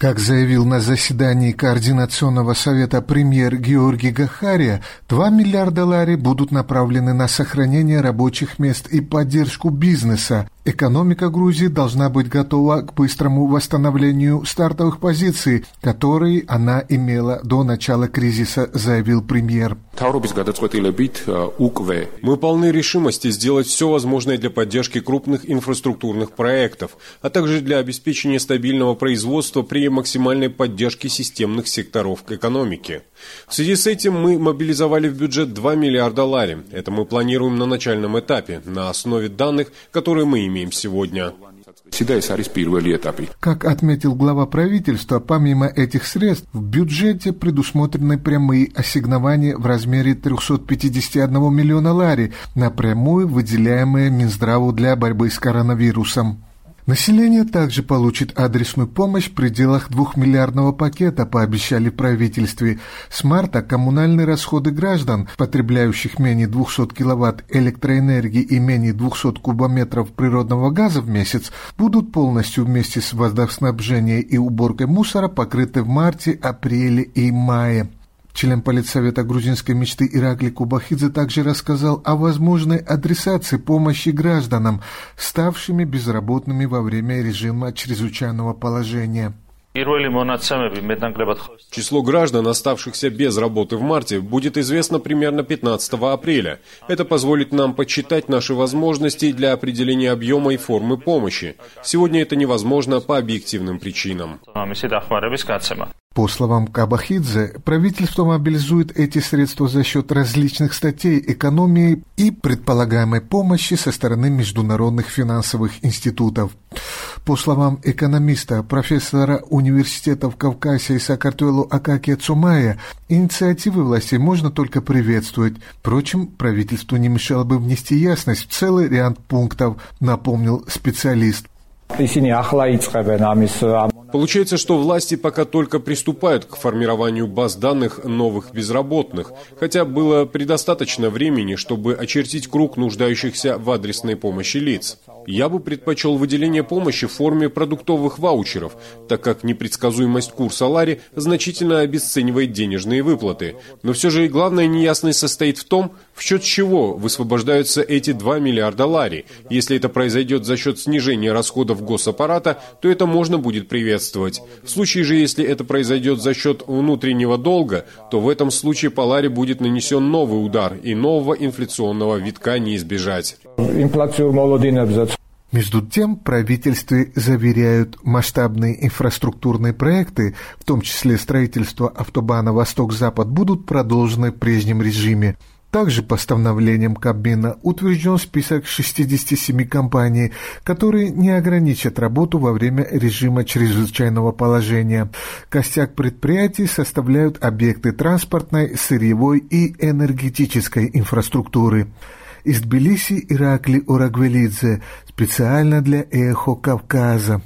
Как заявил на заседании Координационного совета премьер Георгий Гахария, 2 миллиарда лари будут направлены на сохранение рабочих мест и поддержку бизнеса. Экономика Грузии должна быть готова к быстрому восстановлению стартовых позиций, которые она имела до начала кризиса, заявил премьер. Мы полны решимости сделать все возможное для поддержки крупных инфраструктурных проектов, а также для обеспечения стабильного производства при максимальной поддержке системных секторов экономики. В связи с этим мы мобилизовали в бюджет 2 миллиарда лари. Это мы планируем на начальном этапе, на основе данных, которые мы имеем сегодня. Как отметил глава правительства, помимо этих средств, в бюджете предусмотрены прямые ассигнования в размере 351 миллиона лари, напрямую выделяемые Минздраву для борьбы с коронавирусом. Население также получит адресную помощь в пределах двухмиллиардного пакета, пообещали правительстве. С марта коммунальные расходы граждан, потребляющих менее 200 киловатт электроэнергии и менее 200 кубометров природного газа в месяц, будут полностью вместе с водоснабжением и уборкой мусора покрыты в марте, апреле и мае. Член политсовета грузинской мечты Иракли Кубахидзе также рассказал о возможной адресации помощи гражданам, ставшими безработными во время режима чрезвычайного положения. Число граждан, оставшихся без работы в марте, будет известно примерно 15 апреля. Это позволит нам подсчитать наши возможности для определения объема и формы помощи. Сегодня это невозможно по объективным причинам. По словам Кабахидзе, правительство мобилизует эти средства за счет различных статей экономии и предполагаемой помощи со стороны международных финансовых институтов. По словам экономиста, профессора университета в Кавказе Сакартуэлу Акакия Цумая, инициативы власти можно только приветствовать. Впрочем, правительству не мешало бы внести ясность в целый ряд пунктов, напомнил специалист. Получается, что власти пока только приступают к формированию баз данных новых безработных, хотя было предостаточно времени, чтобы очертить круг нуждающихся в адресной помощи лиц. Я бы предпочел выделение помощи в форме продуктовых ваучеров, так как непредсказуемость курса лари значительно обесценивает денежные выплаты. Но все же и главная неясность состоит в том, в счет чего высвобождаются эти 2 миллиарда лари. Если это произойдет за счет снижения расходов госаппарата, то это можно будет приветствовать. В случае же, если это произойдет за счет внутреннего долга, то в этом случае по ларе будет нанесен новый удар, и нового инфляционного витка не избежать. Между тем, правительстве заверяют, масштабные инфраструктурные проекты, в том числе строительство автобана «Восток-Запад», будут продолжены в прежнем режиме. Также постановлением Кабмина утвержден список 67 компаний, которые не ограничат работу во время режима чрезвычайного положения. Костяк предприятий составляют объекты транспортной, сырьевой и энергетической инфраструктуры. Из Тбилиси Иракли Урагвелидзе специально для «Эхо Кавказа».